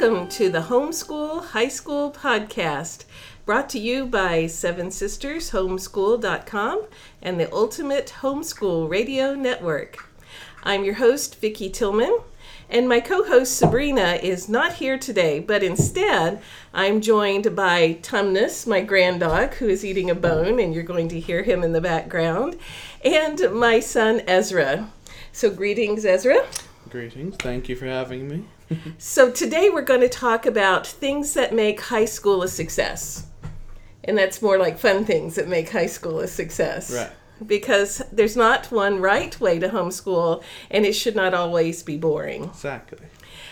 Welcome to the Homeschool High School Podcast, brought to you by Seven Sisters Homeschool.com and the Ultimate Homeschool Radio Network. I'm your host, Vicki Tillman, and my co host Sabrina is not here today, but instead I'm joined by Tumnus, my grand dog, who is eating a bone, and you're going to hear him in the background, and my son Ezra. So, greetings, Ezra. Greetings. Thank you for having me. So, today we're going to talk about things that make high school a success. And that's more like fun things that make high school a success. Right. Because there's not one right way to homeschool, and it should not always be boring. Exactly.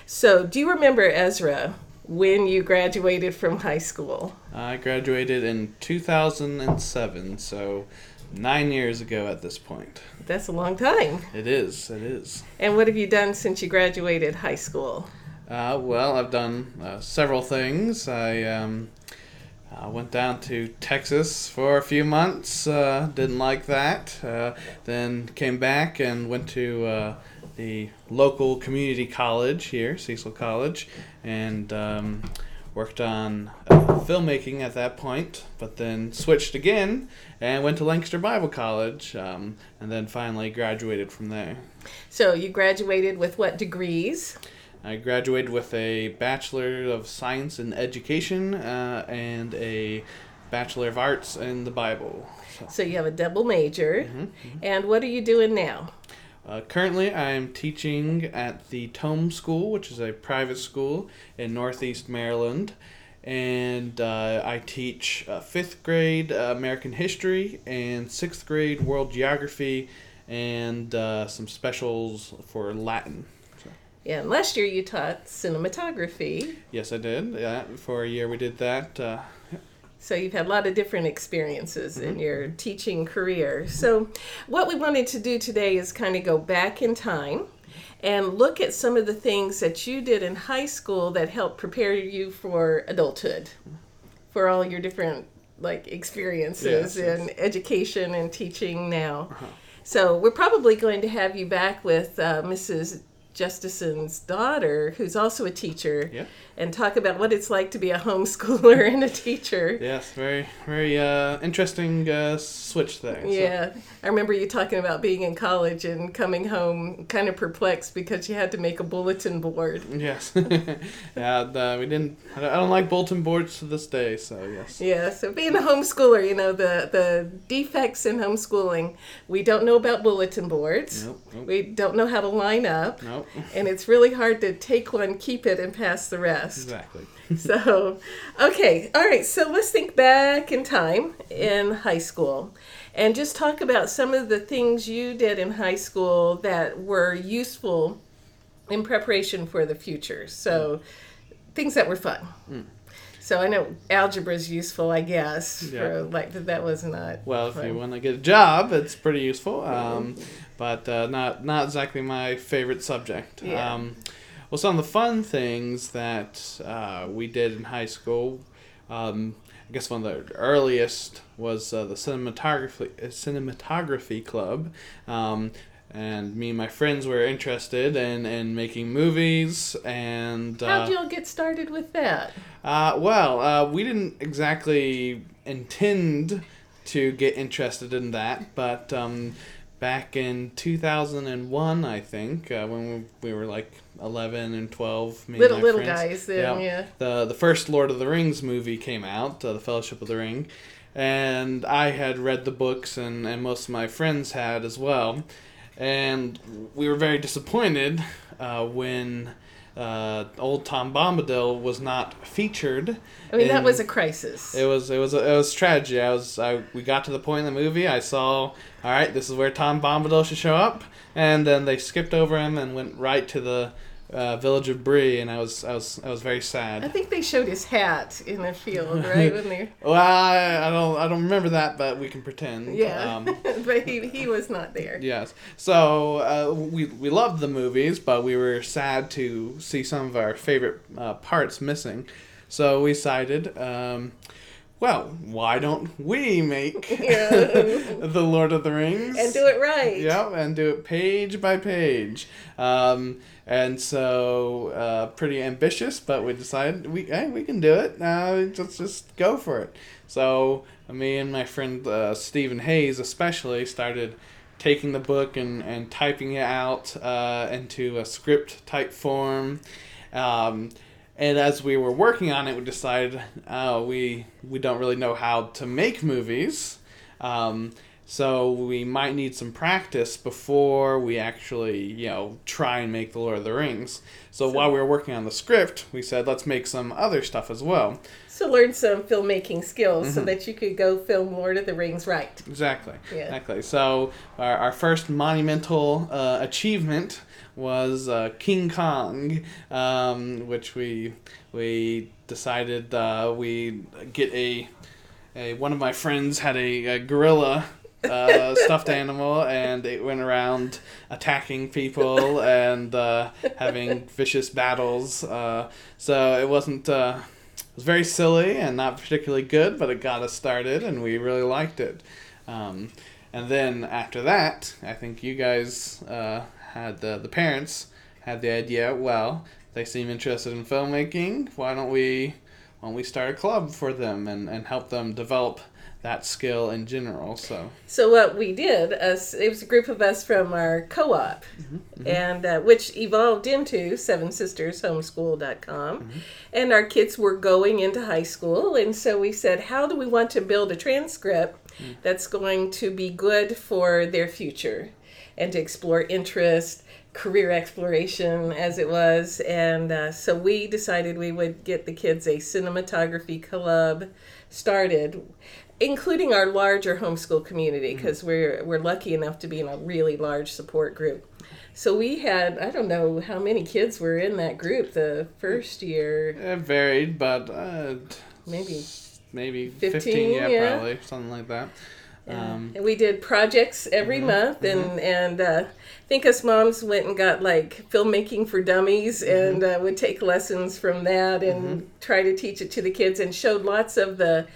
So, do you remember, Ezra, when you graduated from high school? I graduated in 2007, so nine years ago at this point. That's a long time. It is. It is. And what have you done since you graduated high school? Uh, well, I've done uh, several things. I um, uh, went down to Texas for a few months. Uh, didn't like that. Uh, then came back and went to uh, the local community college here, Cecil College, and um, worked on uh, filmmaking at that point. But then switched again and went to Lancaster Bible College, um, and then finally graduated from there. So, you graduated with what degrees? I graduated with a Bachelor of Science in Education uh, and a Bachelor of Arts in the Bible. So, So, you have a double major. mhm. And what are you doing now? Uh, currently, I am teaching at the Tome School, which is a private school in North East Maryland. And uh, I teach uh, fifth grade uh, American history and sixth grade world geography and uh, some specials for Latin. Yeah, and last year you taught cinematography. Yes, I did. Yeah, for a year we did that. So you've had a lot of different experiences in your teaching career. So what we wanted to do today is kind of go back in time and look at some of the things that you did in high school that helped prepare you for adulthood, for all your different like experiences Yes, yes. in education and teaching now. So we're probably going to have you back with uh, Mrs. Justison's daughter, who's also a teacher, Yeah. and talk about what it's like to be a homeschooler and a teacher. Yes, very, very uh, interesting uh, switch there. So, Yeah, I remember you talking about being in college and coming home kind of perplexed because you had to make a bulletin board. Yes. yeah, the, we didn't. I don't, I don't like bulletin boards to this day. So yes. Yeah, so being a homeschooler, you know, the, the defects in homeschooling, we don't know about bulletin boards. Nope. Nope. We don't know how to line up. nope. And it's really hard to take one, keep it, and pass the rest. Exactly. So, okay, all right, so let's think back in time in high school and just talk about some of the things you did in high school that were useful in preparation for the future. So, things that were fun. So, I know algebra is useful, I guess, Yeah. for like, that was not. Well, if fun. you want to get a job, it's pretty useful. Um, but uh, not not exactly my favorite subject. Yeah. Um, well, some of the fun things that uh, we did in high school. Um, I guess one of the earliest was uh, the cinematography uh, cinematography club. Um, and me and my friends were interested in, in making movies and uh, How'd you all get started with that? uh, well, uh, we didn't exactly intend to get interested in that, but um, back in 2001, I think, uh, when we, we were like 11 and 12, me and Little, my little friends, guys, then, yeah. the the first Lord of the Rings movie came out, uh, The Fellowship of the Ring, and I had read the books, and, and most of my friends had as well, and we were very disappointed uh, when uh, old Tom Bombadil was not featured. I mean, that was a crisis. It was it was it was tragedy. I was I we got to the point in the movie. I saw all right. This is where Tom Bombadil should show up, and then they skipped over him and went right to the uh, village of Bree, and I was I was I was very sad. I think they showed his hat in the field, right? when they Well, I, I don't I don't remember that, but we can pretend. Yeah, Um, but he, he was not there. Yes. So uh, we we loved the movies, but we were sad to see some of our favorite uh, parts missing. So we decided um, well, why don't we make Yeah. the Lord of the Rings and do it right. Yep, and do it page by page. Um, and so, uh, pretty ambitious, but we decided we hey, we can do it. Uh, let's just go for it. So, me and my friend uh, Stephen Hayes, especially, started taking the book and, and typing it out uh, into a script type form. Um, and as we were working on it, we decided, oh, we we don't really know how to make movies. Um, so we might need some practice before we actually, you know, try and make the Lord of the Rings. So, while we were working on the script, we said let's make some other stuff as well. So learn some filmmaking skills Mm-hmm. so that you could go film Lord of the Rings right. Exactly. Yeah. Exactly. So our, our first monumental uh, achievement was uh, King Kong, um, which we we decided uh, we get a, a one of my friends had a, a gorilla. uh, stuffed animal, and it went around attacking people and uh, having vicious battles. Uh, so it wasn't. Was very silly and not particularly good, but it got us started, and we really liked it. Um, and then after that, I think you guys uh, had the the parents had the idea. Well, they seem interested in filmmaking. Why don't we why don't we start a club for them and, and help them develop that skill in general? So So what we did, us, it was a group of us from our co-op, Mm-hmm, and uh, which evolved into Seven Sisters Homeschool.com, Mm-hmm. and our kids were going into high school, and so we said, how do we want to build a transcript Mm. that's going to be good for their future, and to explore interest. Career exploration, as it was, and uh, so we decided we would get the kids a cinematography club started including our larger homeschool community because we're we're lucky enough to be in a really large support group. So we had I don't know how many kids were in that group the first year, it varied, but uh, maybe. maybe 15, 15, yeah, yeah. probably something like that. Um, and we did projects every month, and and uh, I think us moms went and got like filmmaking for dummies, and uh, would take lessons from that and try to teach it to the kids, and showed lots of the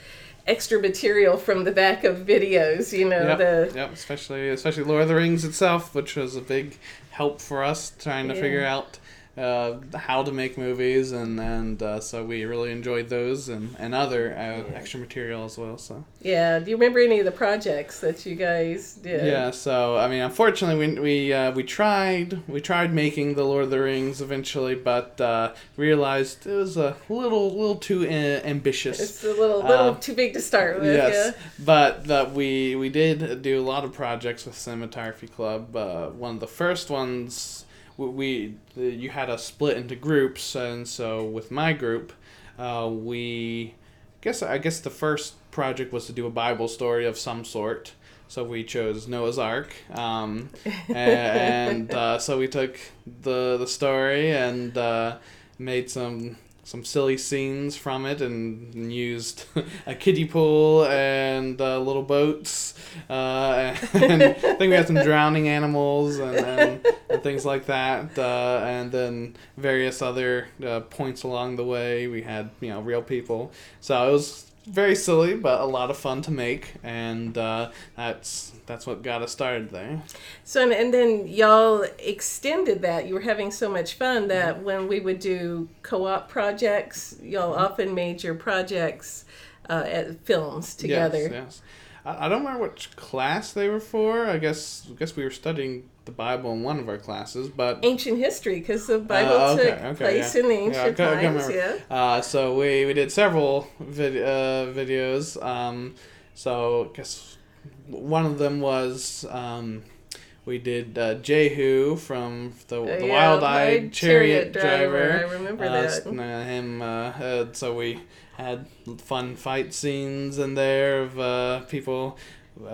extra material from the back of videos. You know Yep, the yep, especially especially Lord of the Rings itself, which was a big help for us trying to Yeah. figure out uh, how to make movies, and and uh, so we really enjoyed those and and other uh, extra material as well. So Yeah. Do you remember any of the projects that you guys did? yeah, so I mean, unfortunately, we we uh, we tried we tried making the Lord of the Rings eventually, but uh, realized it was a little little too uh, ambitious. It's a little little Uh, too big to start with. yes, but that we we did do a lot of projects with Cinematography Club. Uh, one of the first ones we, we the, you had us split into groups, and so with my group, uh, we guess I guess the first project was to do a Bible story of some sort. So we chose Noah's Ark, um, and uh, so we took the the story and uh, made some some silly scenes from it and, used a kiddie pool and uh, little boats. Uh, and I think we had some drowning animals and, and, and things like that. Uh, and then various other uh, points along the way, we had you know real people. So it was very silly, but a lot of fun to make, and uh, that's that's what got us started there. So and, and then y'all extended that. You were having so much fun that Mm-hmm. when we would do co-op projects, y'all often made your projects uh, at films together. Yes, yes. I, I don't remember which class they were for. I guess I guess we were studying the Bible in one of our classes, but Ancient history, because the Bible Uh, okay, took okay, place yeah. in the ancient I times. Yeah. Uh, so we, we did several vid- uh, videos. Um, so I guess one of them was um, we did uh, Jehu from the, the Yeah, Wild-Eyed Chariot, chariot driver, Driver. I remember uh, that. uh, him. Uh, uh, so we had fun fight scenes in there of uh, people.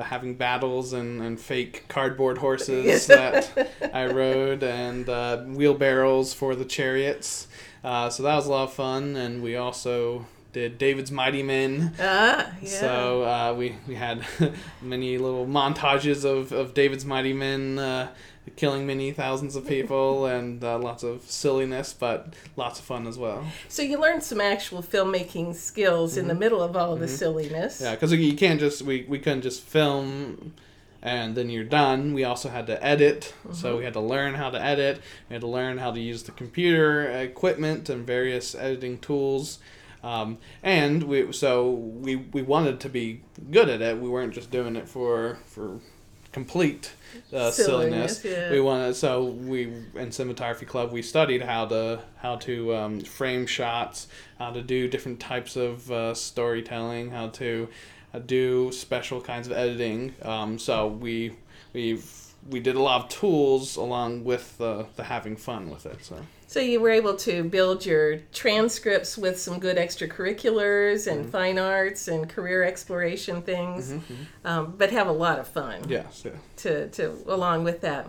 Having battles and, and fake cardboard horses that I rode, and uh, wheelbarrows for the chariots. Uh, so that was a lot of fun, and we also did David's Mighty Men. Ah, yeah. So uh, we we had many little montages of, of David's Mighty Men uh, killing many thousands of people and uh, lots of silliness, but lots of fun as well. So you learned some actual filmmaking skills in the middle of all of the silliness. Mm-hmm. Yeah, because you can't just we we couldn't just film and then you're done. We also had to edit, so we had to learn how to edit. We had to learn how to use the computer equipment and various editing tools. Um, and we so we we wanted to be good at it. We weren't just doing it for for complete uh, silliness. Silliness, yeah. We wanted so we in cinematography club we studied how to how to um, frame shots, how to do different types of uh, storytelling, how to uh, do special kinds of editing. Um, so we we we did a lot of tools along with uh, the having fun with it. So So you were able to build your transcripts with some good extracurriculars and Mm-hmm. fine arts and career exploration things, um, but have a lot of fun yes, yeah. to, to along with that.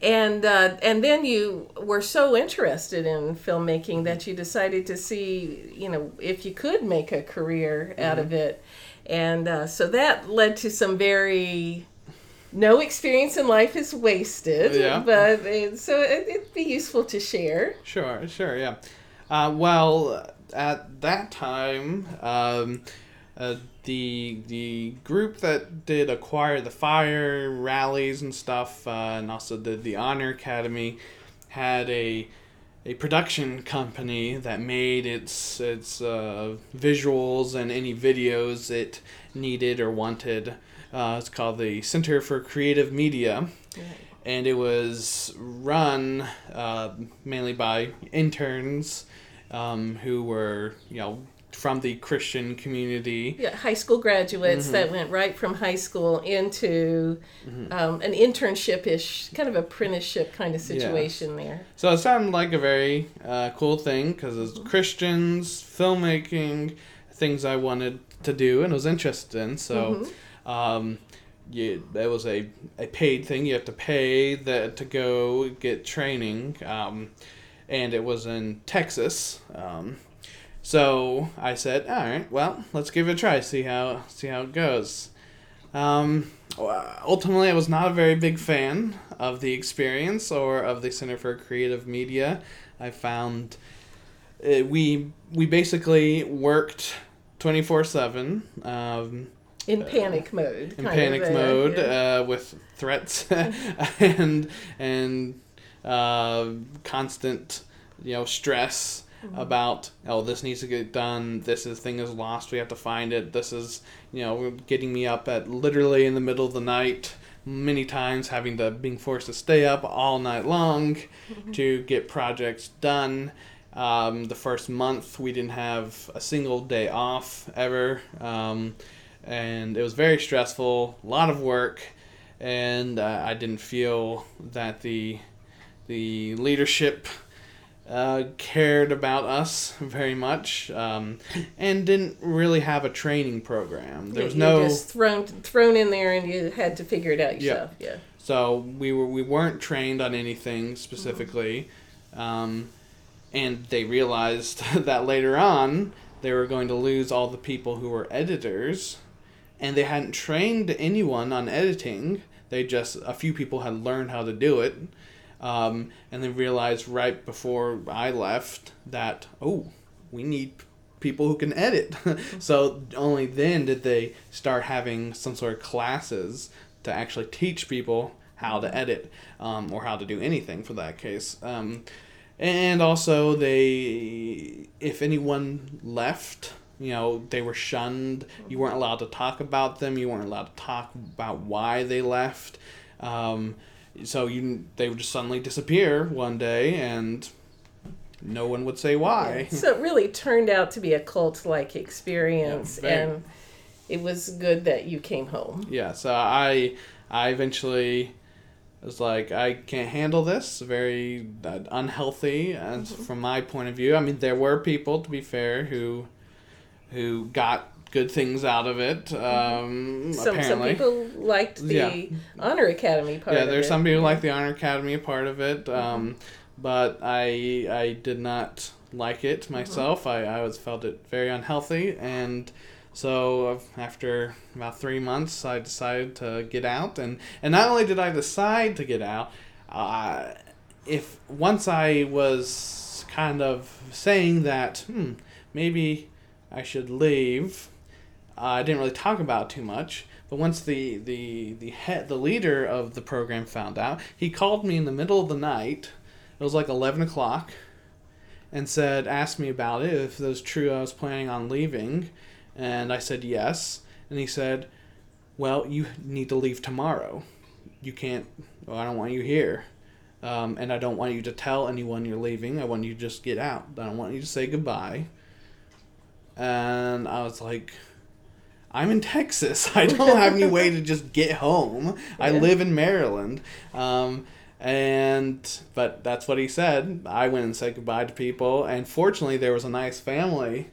And uh, and then you were so interested in filmmaking that you decided to see, you know, if you could make a career out Mm-hmm. of it, and uh, so that led to some very no experience in life is wasted, Yeah. but it, so it, it'd be useful to share. Sure, sure, yeah. Uh, well, at that time, um, uh, the the group that did acquire the fire rallies and stuff, uh, and also did the honor academy, had a a production company that made its its uh, visuals and any videos it needed or wanted. Uh, it's called the Center for Creative Media and it was run uh, mainly by interns um, who were you know from the Christian community. Yeah, high school graduates Mm-hmm. that went right from high school into um, an internship ish, kind of apprenticeship kind of situation there. So it sounded like a very uh, cool thing because it's Christians, filmmaking, things I wanted to do and was interested in. So um, you, it was a, a paid thing. You have to pay that to go get training. Um, and it was in Texas. Um, so I said, all right, well, let's give it a try. See how see how it goes. Um, ultimately, I was not a very big fan of the experience or of the Center for Creative Media. I found uh, we we basically worked twenty four seven. In panic mode. in kind panic of, uh, mode yeah. uh, with threats and and uh, constant you know stress Mm-hmm. about oh this needs to get done this is, thing is lost we have to find it this is you know getting me up at literally in the middle of the night many times having to being forced to stay up all night long Mm-hmm. to get projects done um, the first month we didn't have a single day off ever um, and it was very stressful a lot of work and uh, i didn't feel that the the leadership uh, cared about us very much um, and didn't really have a training program there was you're no just thrown thrown in there and you had to figure it out yourself. Yeah. so we were we weren't trained on anything specifically, um, and they realized that later on they were going to lose all the people who were editors, and they hadn't trained anyone on editing. They just a few people had learned how to do it, um, and they realized right before I left that oh we need people who can edit. so only then did they start having some sort of classes to actually teach people how to edit um, or how to do anything for that case. Um, and also they, if anyone left, you know, they were shunned. You weren't allowed to talk about them. You weren't allowed to talk about why they left. Um, so you, they would just suddenly disappear one day, and no one would say why. So it really turned out to be a cult like experience Yeah, and it was good that you came home. yeah so i i eventually was like i can't handle this very uh, unhealthy and Mm-hmm. from my point of view i mean there were people to be fair who who got good things out of it um Some, some people liked the Yeah. Honor Academy part yeah there's some people like the honor academy part of it Mm-hmm. um but i i did not like it Mm-hmm. myself i i was felt it very unhealthy and so uh, after about three months i decided to get out and and not only did i decide to get out uh, if once I was kind of saying that, hmm, maybe I should leave, uh, I didn't really talk about too much. But once the the the head the leader of the program found out, he called me in the middle of the night. It was like eleven o'clock, and said asked me about it if it was true I was planning on leaving, and I said yes. And he said, "Well, you need to leave tomorrow. You can't. Well, I don't want you here." Um, and I don't want you to tell anyone you're leaving. I want you to just get out. I don't want you to say goodbye. And I was like, I'm in Texas. I don't have any way to just get home. I live in Maryland. Um, and but that's what he said. I went and said goodbye to people, and fortunately, there was a nice family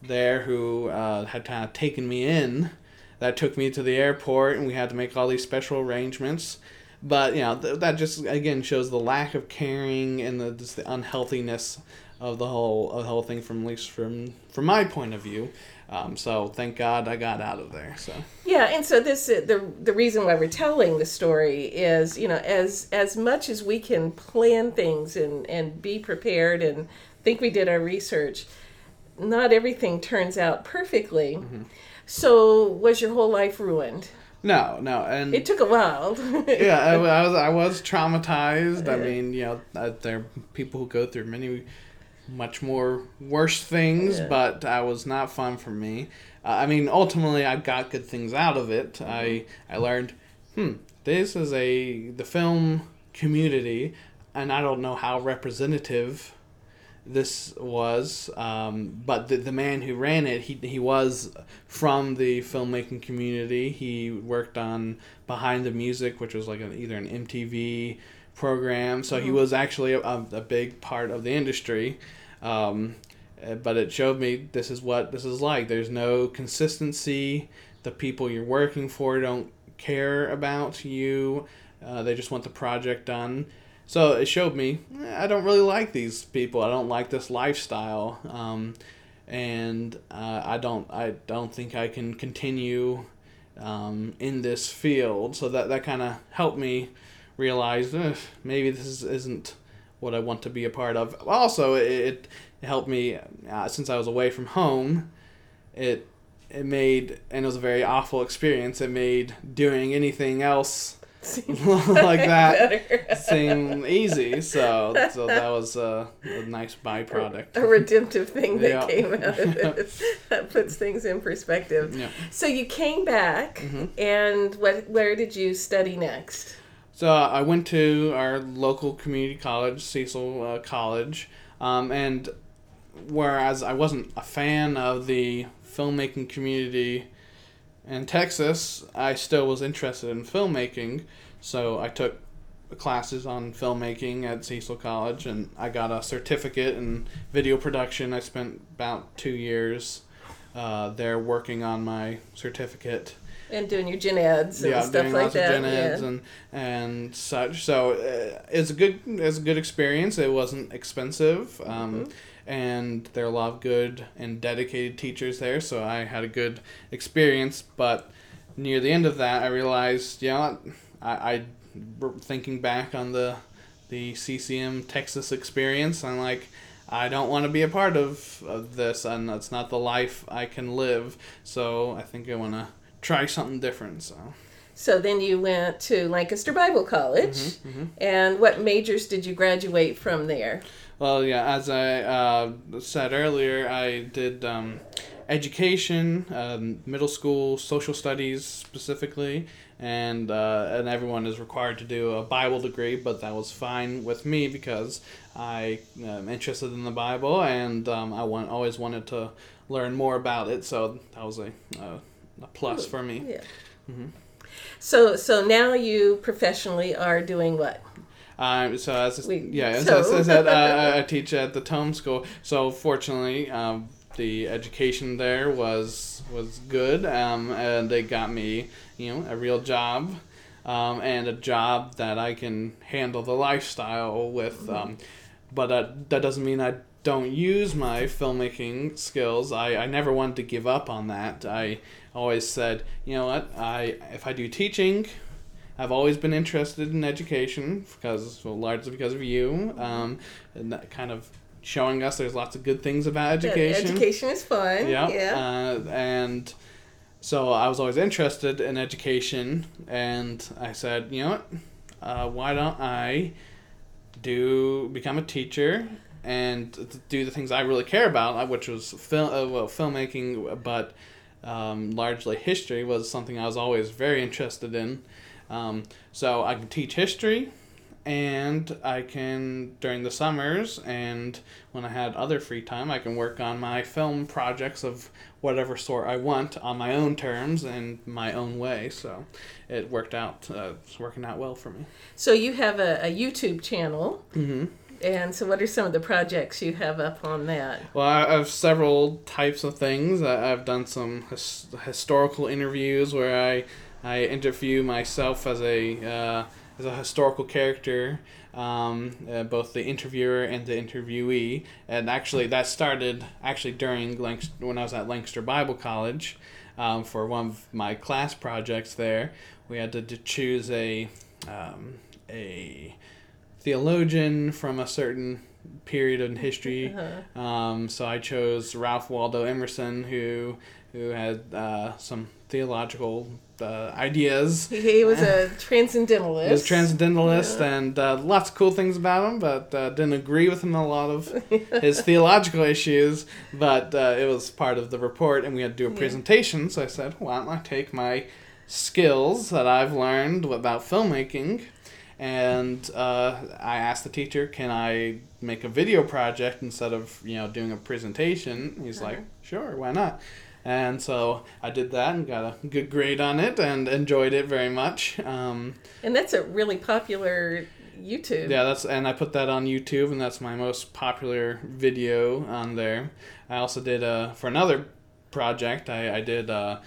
there who uh, had kind of taken me in. That took me to the airport, and we had to make all these special arrangements. But you know th- that just again shows the lack of caring and the just the unhealthiness of the whole of the whole thing from at least from from my point of view. Um, so thank God I got out of there. So Yeah, and so this uh, the the reason why we're telling the story is you know as as much as we can plan things and and be prepared and think we did our research, not everything turns out perfectly. So was your whole life ruined? no, no, and It took a while. yeah, I, I was I was traumatized. I mean, you know, uh, there are people who go through many much more worse things, Yeah. but uh, was not fun for me. Uh, I mean, ultimately, I got good things out of it. I I learned, hmm, this is a the film community, and I don't know how representative this was, um, but the, the man who ran it, he, he was from the filmmaking community. He worked on Behind the Music, which was like an, either an MTV program. So he was actually a, a big part of the industry. Um, uh, but it showed me this is what this is like. There's no consistency. The people you're working for don't care about you. Uh, they just want the project done. So it showed me eh, I don't really like these people. I don't like this lifestyle, um, and uh, I don't I don't think I can continue um, in this field. So that that kind of helped me realize "Ugh, maybe this is, isn't what I want to be a part of. Also, it, it helped me uh, since I was away from home. It it made and it was a very awful experience. It made doing anything else like that seem easy. So so that was a, a nice byproduct. a redemptive thing that Yeah. came out of this that puts things in perspective. Yeah. So you came back, Mm-hmm. and what? Where did you study next? So I went to our local community college, Cecil uh, College, um, and whereas I wasn't a fan of the filmmaking community in Texas, I still was interested in filmmaking. So I took classes on filmmaking at Cecil College, and I got a certificate in video production. I spent about two years uh, there working on my certificate And doing your gen eds and yeah, stuff doing like lots that. of gen eds yeah. and and such. So uh, it's a good it's a good experience. It wasn't expensive, um, Mm-hmm. and there are a lot of good and dedicated teachers there. So I had a good experience. But near the end of that, I realized, you know, I, I thinking back on the the CCM Texas experience, I'm like. I don't want to be a part of, of this, and that's not the life I can live. So I think I want to try something different. So So then you went to Lancaster Bible College, Mm-hmm, and what majors did you graduate from there? Well, yeah, as I uh, said earlier, I did um, education, um, middle school, social studies specifically, and uh, and everyone is required to do a Bible degree, but that was fine with me because I am interested in the Bible and um, I want always wanted to learn more about it, so that was a a, a plus for me. Yeah. Mm-hmm. So so now you professionally are doing what? Um, so as We- yeah, as, so- as I said, I, I teach at the Tome School. So fortunately, um, the education there was was good, um, and they got me, you know, a real job, um, and a job that I can handle the lifestyle with. Um, but uh, that doesn't mean I don't use my filmmaking skills. I, I never wanted to give up on that. I always said, you know what, I if I do teaching, I've always been interested in education because, well, largely because of you, um, and that kind of showing us there's lots of good things about education. Education is fun. Yeah. Yeah. Uh, and so I was always interested in education, and I said, you know what? Uh, why don't I do become a teacher and do the things I really care about, which was film, uh, well, filmmaking, but um, largely history was something I was always very interested in. Um, so I can teach history, and I can during the summers and when I had other free time, I can work on my film projects of whatever sort I want on my own terms and my own way. So it worked out. Uh, it's working out well for me. so you have a, a YouTube channel. Mm-hmm. And so, what are some of the projects you have up on that? Well, I have several types of things. I've done some his- historical interviews where I I interview myself as a uh, as a historical character, um, uh, both the interviewer and the interviewee. And actually, that started actually during when I was at Lancaster Bible College um, for one of my class projects there. We had to, to choose a um, a theologian from a certain period in history. Uh-huh. Um, so I chose Ralph Waldo Emerson, who who had uh, some theological uh, ideas. He, was a transcendentalist. He was transcendentalist Yeah. and uh, lots of cool things about him, but uh, didn't agree with him on a lot of his theological issues. But uh, it was part of the report, and we had to do a Yeah. presentation. So I said, why don't I take my skills that I've learned about filmmaking, and uh, I asked the teacher, can I make a video project instead of you know doing a presentation? He's like, Uh-huh. sure, why not? And so I did that and got a good grade on it and enjoyed it very much. Um, And that's a really popular YouTube. yeah, that's and I put that on YouTube, and that's my most popular video on there. I also did uh, for another project. I I did. Uh,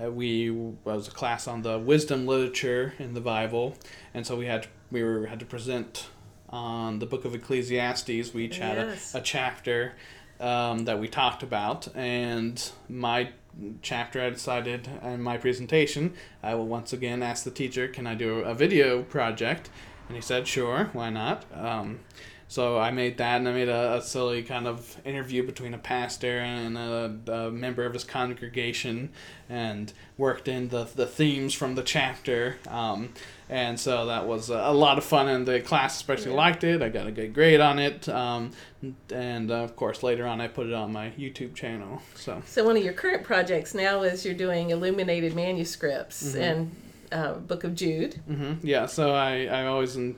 uh, we was a class on the wisdom literature in the Bible, and so we had we were had to present on the book of Ecclesiastes. We each had Yes. a, a chapter um, that we talked about, and my chapter I decided in my presentation I will once again ask the teacher, can I do a video project? And he said, sure, why not? Um, so I made that, and I made a, a silly kind of interview between a pastor and a, a member of his congregation, and worked in the, the themes from the chapter. Um, and so that was a, a lot of fun, and the class especially Yeah. liked it. I got a good grade on it, um, and uh, of course later on I put it on my YouTube channel. So So one of your current projects now is you're doing illuminated manuscripts Mm-hmm. and uh, Book of Jude. hmm Yeah, so I, I always in,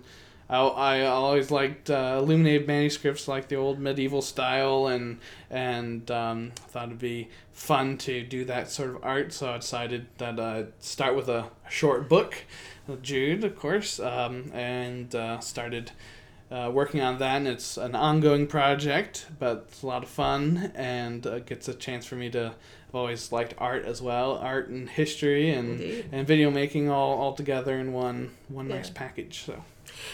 I, I always liked uh, illuminated manuscripts like the old medieval style and and um, thought it'd be fun to do that sort of art. So I decided that I'd start with a short book, Jude, of course, um, and uh, started. Uh, working on that, and it's an ongoing project, but it's a lot of fun and uh, gets a chance for me to. I've always liked art as well, art and history, and Indeed. and video making all, all together in one one nice package. So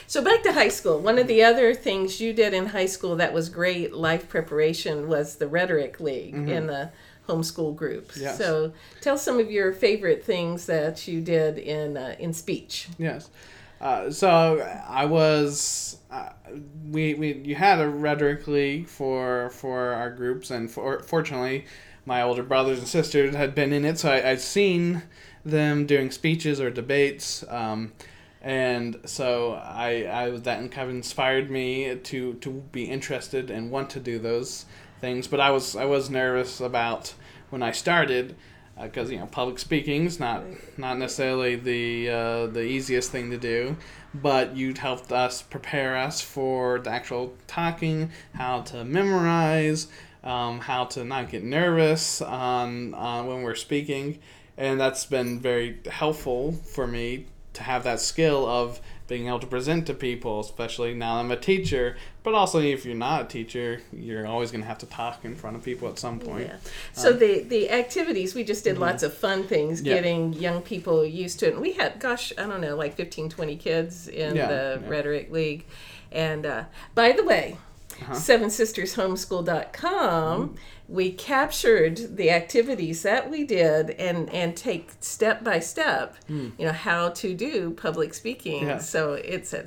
So back to high school. One of the other things you did in high school that was great life preparation was the Rhetoric League in the homeschool group. Mm-hmm. Yes. So tell some of your favorite things that you did in uh, in speech. yes, uh, so I was uh, we we you had a rhetoric league for for our groups, and for, fortunately, my older brothers and sisters had been in it, so I, I'd seen them doing speeches or debates. Um, and so I, I that kind of inspired me to, to be interested and want to do those things. But I was I was nervous about when I started because you know public speaking's not not necessarily the uh, the easiest thing to do, but you helped us prepare us for the actual talking, how to memorize, um, how to not get nervous on, on when we're speaking, and that's been very helpful for me to have that skill of being able to present to people, especially now I'm a teacher. But also, if you're not a teacher, you're always going to have to talk in front of people at some point. Yeah. So the the activities we just did lots of fun things Um, mm-hmm. Yeah. getting young people used to it. And we had gosh, I don't know, like 15 20 kids in Yeah, the. Rhetoric League. And uh, by the way, sevensistershomeschool.com, we captured the activities that we did and and take step by step, you know, how to do public speaking. Yeah. So it's at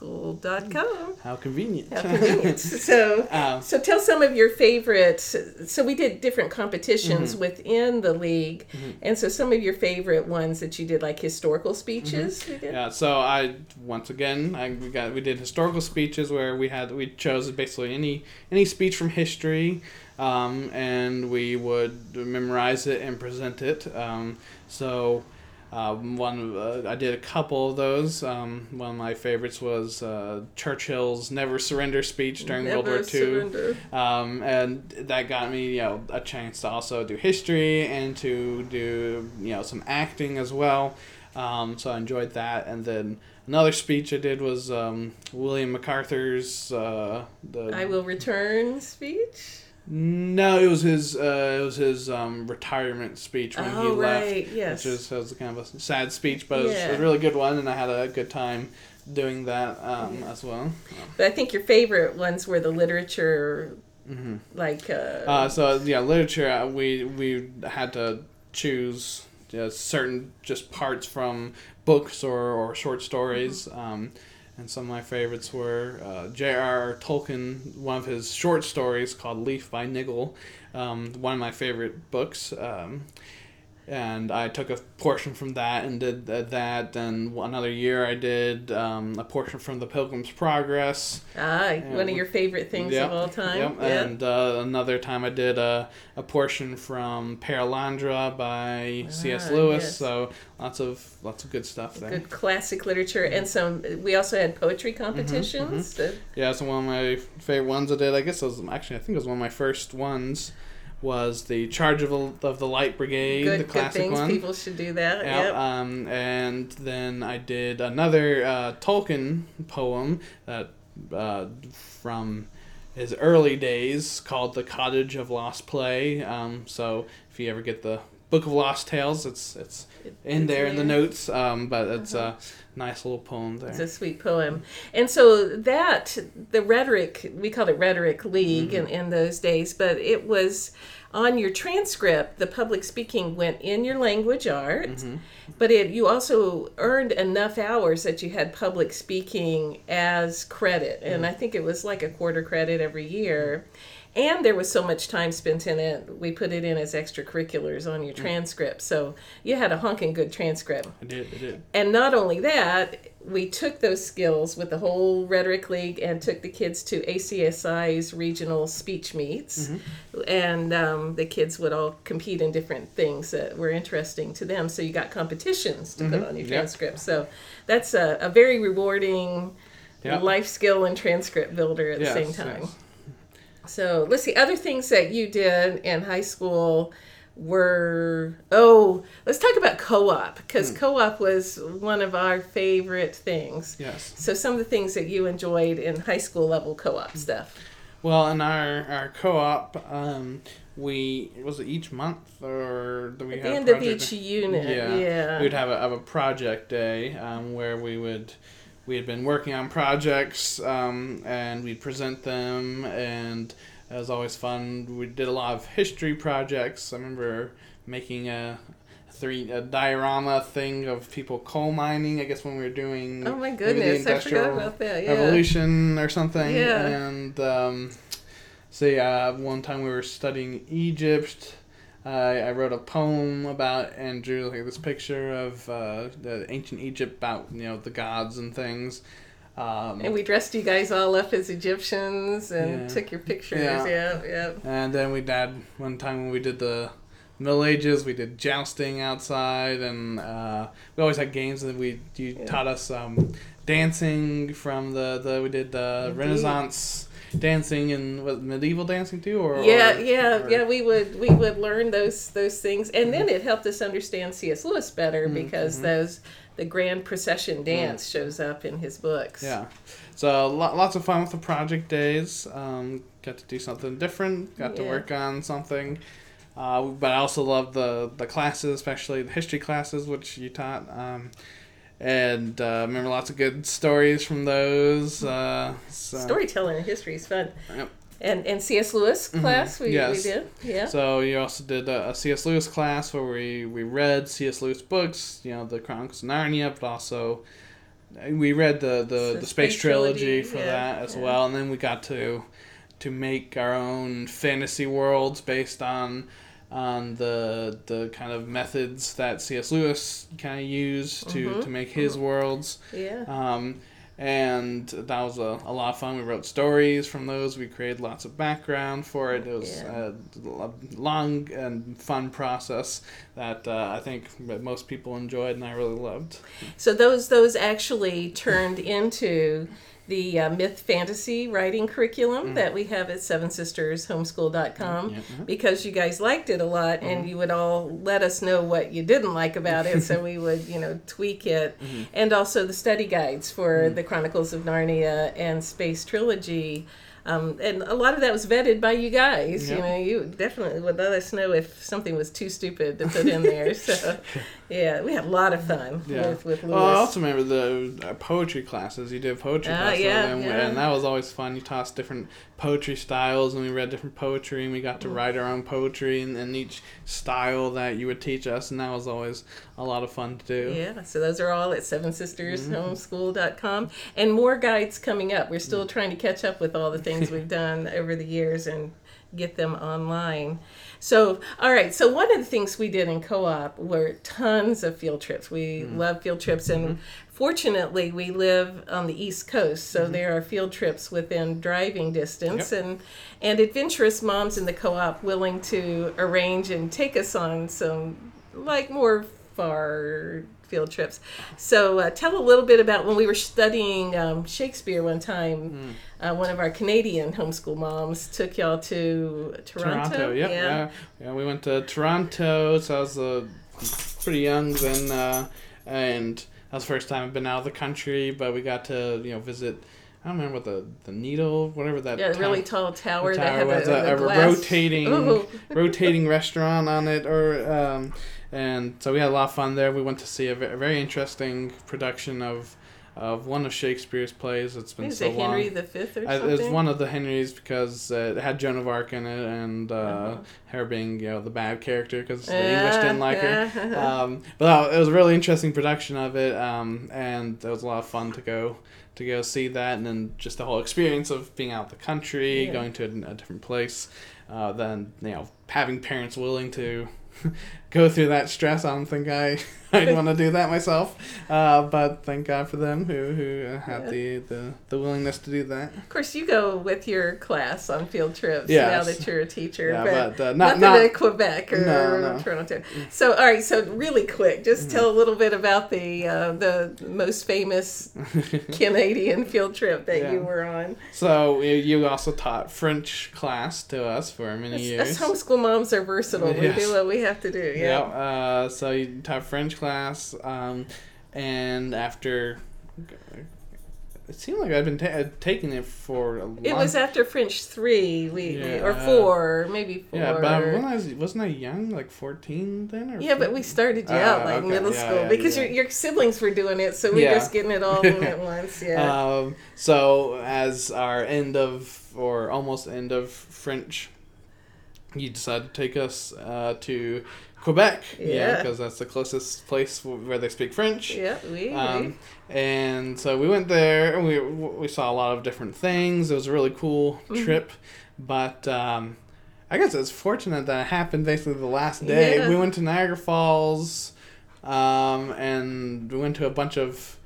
sevensistershomeschool.com. How convenient. How convenient. so, Um, so tell some of your favorite. So we did different competitions Mm-hmm. within the league, and so some of your favorite ones that you did, like historical speeches. Mm-hmm. Yeah, so I once again I we got we did historical speeches where we had we chose basically any any speech from history, um, and we would memorize it and present it. Um, so. Um, one uh, I did a couple of those. Um, one of my favorites was uh, Churchill's "Never Surrender" speech during World War II, surrender. um, and that got me you know a chance to also do history and to do you know some acting as well. Um, so I enjoyed that. And then another speech I did was um, William MacArthur's. Uh, the I will return speech. No, it was his. Uh, it was his um, retirement speech when he oh left, right, yes. which is was kind of a sad speech, but it was a really good one, and I had a good time doing that um, as well. but I think your favorite ones were the literature, hmm like. Uh, Uh, so yeah, literature. Uh, we we had to choose uh, certain just parts from books or, or short stories. Um, and some of my favorites were uh, J.R.R. Tolkien, one of his short stories called Leaf by Niggle, um, one of my favorite books. Um, and I took a portion from that and did that. And another year I did um, a portion from The Pilgrim's Progress. ah, one of your favorite things Yep, of all time. Yep. Yeah. And uh, another time I did a, a portion from Perelandra by C.S. Ah, Lewis. yes. So lots of lots of good stuff there. Good classic literature, and some. We also had poetry Mm-hmm, competitions. that- Yeah, so one of my favorite ones I did, I guess it was actually I think it was one of my first ones, was the Charge of the, of the Light Brigade, good, the good classic things. one. People should do that. Yeah, Yep. um, and then I did another uh, Tolkien poem that uh, from his early days called "The Cottage of Lost Play." Um, so if you ever get the Book of Lost Tales, it's it's in there in the notes. Um, but uh-huh. it's a nice little poem there. It's a sweet poem. And so that, the rhetoric, we called it Rhetoric League in, mm-hmm. in those days, but it was on your transcript, the public speaking went in your language art, mm-hmm. but it you also earned enough hours that you had public speaking as credit. And mm. I think it was like a quarter credit every year. And there was so much time spent in it, we put it in as extracurriculars on your mm. transcript. So you had a honking good transcript. I did, I did. And not only that, we took those skills with the whole Rhetoric League and took the kids to ACSI's regional speech meets. Mm-hmm. And um, the kids would all compete in different things that were interesting to them. So you got competitions to put mm-hmm. on your Yep. transcript. So that's a, a very rewarding Yep. life skill and transcript builder at Yes, the same time. yes. So let's see, other things that you did in high school were oh, let's talk about co-op Hmm. because co-op was one of our favorite things. Yes. So some of the things that you enjoyed in high school level co-op stuff. Well, in our our co-op, um, we was it each month or do we At have the end a of each unit, Yeah. yeah. We'd have a, have a project day um, where we would we had been working on projects um, and we'd present them and it was always fun. We did a lot of history projects. I remember making a three a diorama thing of people coal mining. I guess when we were doing Oh my goodness, I forgot about that. Yeah. Revolution or something. Yeah. And um, say uh, one time we were studying Egypt. I I wrote a poem about and drew like this picture of uh, the ancient Egypt about you know the gods and things. Um, And we dressed you guys all up as Egyptians and Yeah. took your pictures. Yeah. Yeah, yeah. and then we had one time when we did the Middle Ages, we did jousting outside, and uh, we always had games. And we you Yeah. taught us um, dancing from the, the we did the Indeed. Renaissance dancing and what, medieval dancing too, or yeah, or- yeah, or- yeah. We would we would learn those those things, and then it helped us understand C.S. Lewis better Mm-hmm, because those the grand procession dance shows up in his books. Yeah. So lo- lots of fun with the project days. Um, got to do something different. Got to work on something. Uh, but I also love the the classes, especially the history classes, which you taught. Um, and uh, remember lots of good stories from those. Uh, so, Storytelling and history is fun. Yep. And and C.S. Lewis class we, Yes. we did. Yeah. So you also did a, a C.S. Lewis class where we, we read C.S. Lewis books, you know, the Chronicles of Narnia, but also uh, we read the, the, The the space, space trilogy, trilogy, for yeah, that as yeah. well, and then we got to to make our own fantasy worlds based on on the the kind of methods that C.S. Lewis kind of used to, Mhm. to make his worlds. yeah. Um, and that was a, a lot of fun. We wrote stories from those. We created lots of background for it. It was Yeah. a long and fun process that uh, I think most people enjoyed and I really loved. So those those actually turned into the uh, myth fantasy writing curriculum that we have at Seven Sisters Homeschool.com Mm. Yeah. because you guys liked it a lot Mm-hmm. and you would all let us know what you didn't like about it so we would you know tweak it Mm-hmm. and also the study guides for the Chronicles of Narnia and Space Trilogy. Um, and a lot of that was vetted by you guys. You know, you definitely would let us know if something was too stupid to put in there. so, yeah, we had a lot of fun Yeah. with, with Lewis. Well, I also remember the uh, poetry classes. You did poetry classes, yeah, and, yeah. and that was always fun. You taught us different poetry styles, and we read different poetry, and we got to Mm. write our own poetry in, in each style that you would teach us, and that was always a lot of fun to do. Yeah, so those are all at Seven Sisters Homeschool.com. And more guides coming up. We're still trying to catch up with all the things we've done over the years and get them online. So, all right, so one of the things we did in co op were tons of field trips. We mm-hmm. love field trips, and mm-hmm. fortunately, we live on the East Coast, so mm-hmm. there are field trips within driving distance. And, and adventurous moms in the co op willing to arrange and take us on some like more far field trips. So uh, tell a little bit about when we were studying um, Shakespeare one time. Uh, one of our Canadian homeschool moms took y'all to Toronto. Toronto, yep, yeah. yeah. we went to Toronto, so I was uh, pretty young then, uh, and that was the first time I've been out of the country, but we got to, you know, visit, I don't remember what the, the needle, whatever that Yeah, really tall tower, tower that had was a, a, a rotating Ooh. rotating restaurant on it or um, and so we had a lot of fun there we went to see a very interesting production of of one of Shakespeare's plays it's been Is so it Henry long the Fifth or something? it's one of the Henrys because uh, it had Joan of Arc in it and uh, Uh-huh. her being you know the bad character because the Yeah, English didn't like her um, but uh, it was a really interesting production of it, um, and it was a lot of fun to go to go see that, and then just the whole experience of being out the country, Yeah. going to a, a different place, uh, then you know having parents willing to go through that stress. I don't think I I'd want to do that myself, uh, but thank God for them who who had Yeah. the, the the willingness to do that. Of course, you go with your class on field trips now that you're a teacher. Yeah, but, but, uh, not, not- not, Quebec or No, no. Toronto. So, all right. So, really quick, just Mm. tell a little bit about the uh, the most famous Canadian field trip that you were on. So you- also taught French class to us for many Us, years. us homeschool moms are versatile. We do what we have to do. Yeah. Yeah. Uh, so you taught French class, um, and after it seemed like I've been ta- taking it for a long. It was after French three, we, we or four, maybe four. yeah, but when I was wasn't I young, like fourteen then, or Yeah, but we started you out like okay. middle Yeah, school yeah, because yeah. your your siblings were doing it, so we're Yeah. just getting it all in at once. Yeah. Um, so as our end of or almost end of French, you decided to take us uh, to Quebec. Yeah. because that's the closest place w- where they speak French. yeah, we, Um, and so we went there and we we saw a lot of different things. It was a really cool Mhm. trip, but um, I guess it's fortunate that it happened basically the last day. Yeah. We went to Niagara Falls, um, and we went to a bunch of.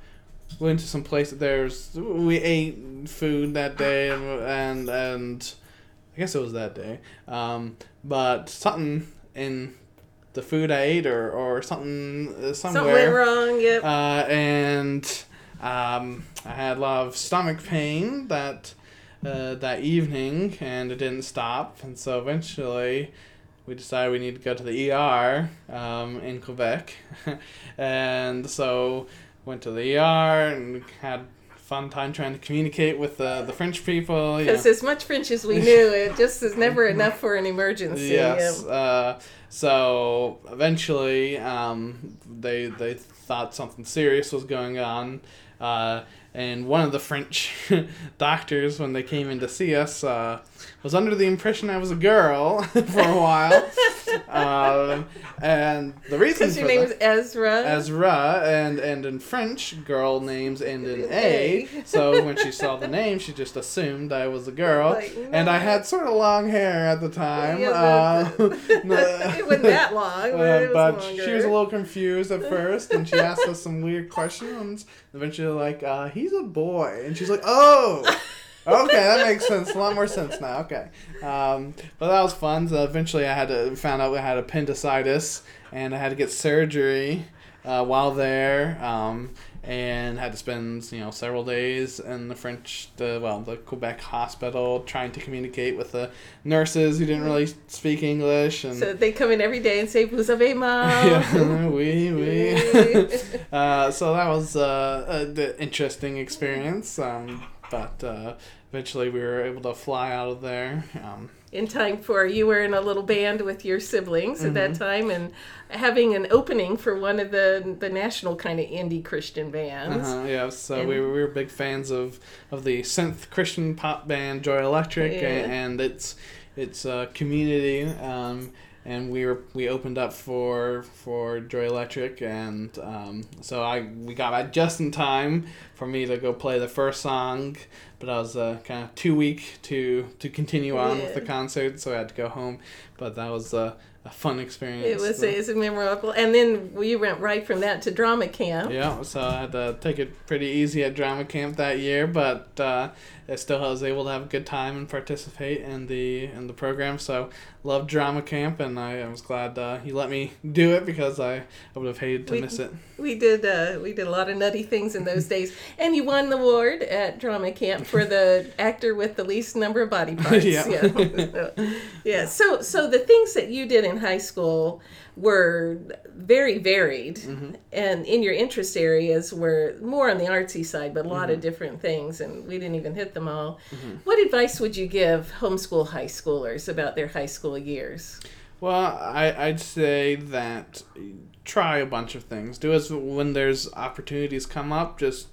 We went to some places. There's we ate food that day and and and I guess it was that day. Um, but something in the food I ate or or something uh, somewhere something went wrong. Yep. uh, and um, I had a lot of stomach pain that uh, that evening, and it didn't stop. And so eventually, we decided we need to go to the ER um, in Quebec, and so went to the ER and had fun time trying to communicate with the the French people. Because as much French as we knew, it just is never enough for an emergency. Yes. Um, Uh, so eventually, um, they they thought something serious was going on, uh, and one of the French doctors, when they came in to see us, uh, was under the impression I was a girl for a while. um, and the reason Because your name that- is Ezra. Ezra, and and in French, girl names end in A. So when she saw the name, she just assumed I was a girl, Like, and I had sort of long hair at the time. Yeah, uh, it wasn't that long, but uh, was but she was a little confused at first, and she asked us some weird questions. Eventually, like, uh, "He's a boy," and she's like, "Oh." okay, that makes sense. A lot more sense now. Okay, um, but that was fun. So eventually, I had to found out I had appendicitis, and I had to get surgery uh, while there, um, and had to spend you know several days in the French, the well, the Quebec hospital, trying to communicate with the nurses who didn't really speak English, and So they come in every day and say, Vous avez mal? yeah, we we. Oui. uh, so that was uh, a the interesting experience. Um, but uh, eventually we were able to fly out of there. Um, in time for you were in a little band with your siblings at Mm-hmm. that time and having an opening for one of the the national kind of indie Christian bands. uh-huh, yeah, so And- we, were, we were big fans of, of the synth Christian pop band Joy Electric Yeah. and, and its its uh, community. Um, and we were we opened up for for Joy Electric, and um, so I we got back just in time for me to go play the first song, but I was uh, kind of too weak to to continue on with the concert, so I had to go home. But that was uh, a fun experience. It was The- it was memorable, and then we went right from that to drama camp. yeah, so I had to take it pretty easy at drama camp that year, but uh, I still was able to have a good time and participate in the in the program. So loved drama camp, and I, I was glad uh, you let me do it because I, I would have hated to We- miss it. We did uh, we did a lot of nutty things in those days, and you won the award at drama camp for the actor with the least number of body parts. Yeah. yeah. yeah. So so the things that you did in high school were very varied, Mm-hmm. and in your interest areas were more on the artsy side, but a lot Mm-hmm. of different things, and we didn't even hit them all. What advice would you give homeschool high schoolers about their high school years? Well, I, I'd say that try a bunch of things. Do as when there's opportunities come up, just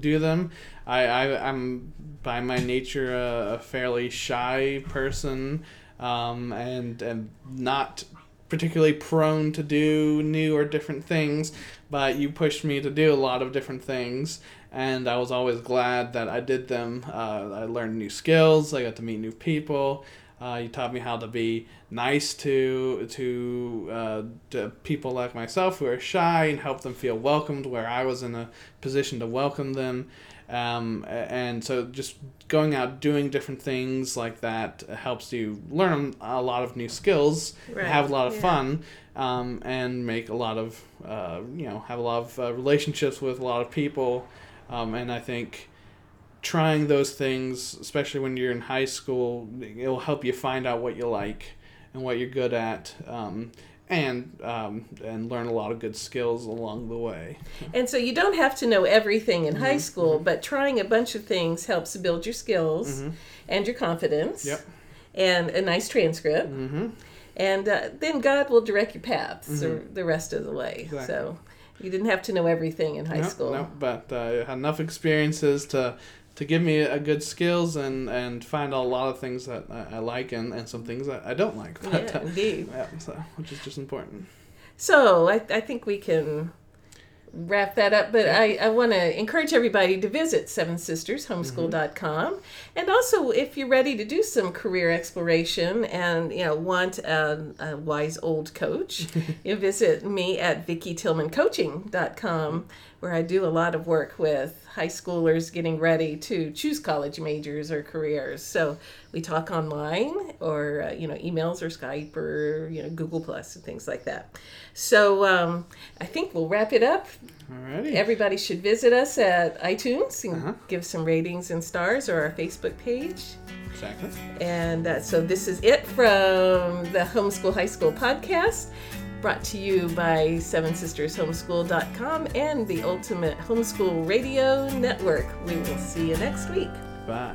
do them. I, I I'm by my nature a, a fairly shy person, um, and and not particularly prone to do new or different things. But you pushed me to do a lot of different things, and I was always glad that I did them. Uh, I learned new skills. I got to meet new people. Uh, you taught me how to be nice to to, uh, to people like myself who are shy and help them feel welcomed where I was in a position to welcome them. Um, and so just going out doing different things like that helps you learn a lot of new skills, Right, have a lot of yeah. fun, um, and make a lot of uh, you know have a lot of uh, relationships with a lot of people. Um, and I think trying those things, especially when you're in high school, it'll help you find out what you like and what you're good at, um, and um, and learn a lot of good skills along the way. And so you don't have to know everything in Mm-hmm, high school, but trying a bunch of things helps build your skills and your confidence. Yep. And a nice transcript. Mm-hmm. And uh, then God will direct your paths the, the rest of the way. Exactly. So you didn't have to know everything in high school. no, but uh, had enough experiences to to give me a good skills and and find a lot of things that I, I like and, and some things that I don't like. But, Yeah, indeed. yeah, so, which is just important. So I, I think we can wrap that up. But I, I want to encourage everybody to visit Seven Sisters Homeschool.com. And also, if you're ready to do some career exploration and you know want a, a wise old coach, you visit me at VickiTillmanCoaching.com, where I do a lot of work with high schoolers getting ready to choose college majors or careers. So we talk online or uh, you know emails or Skype or you know Google Plus and things like that. So um, I think we'll wrap it up. Alrighty. Everybody should visit us at iTunes and Uh-huh. give some ratings and stars or our Facebook page. exactly. And uh, so this is it from the Homeschool High School podcast. Brought to you by Seven Sisters Homeschool.com and the Ultimate Homeschool Radio Network. We will see you next week. Bye.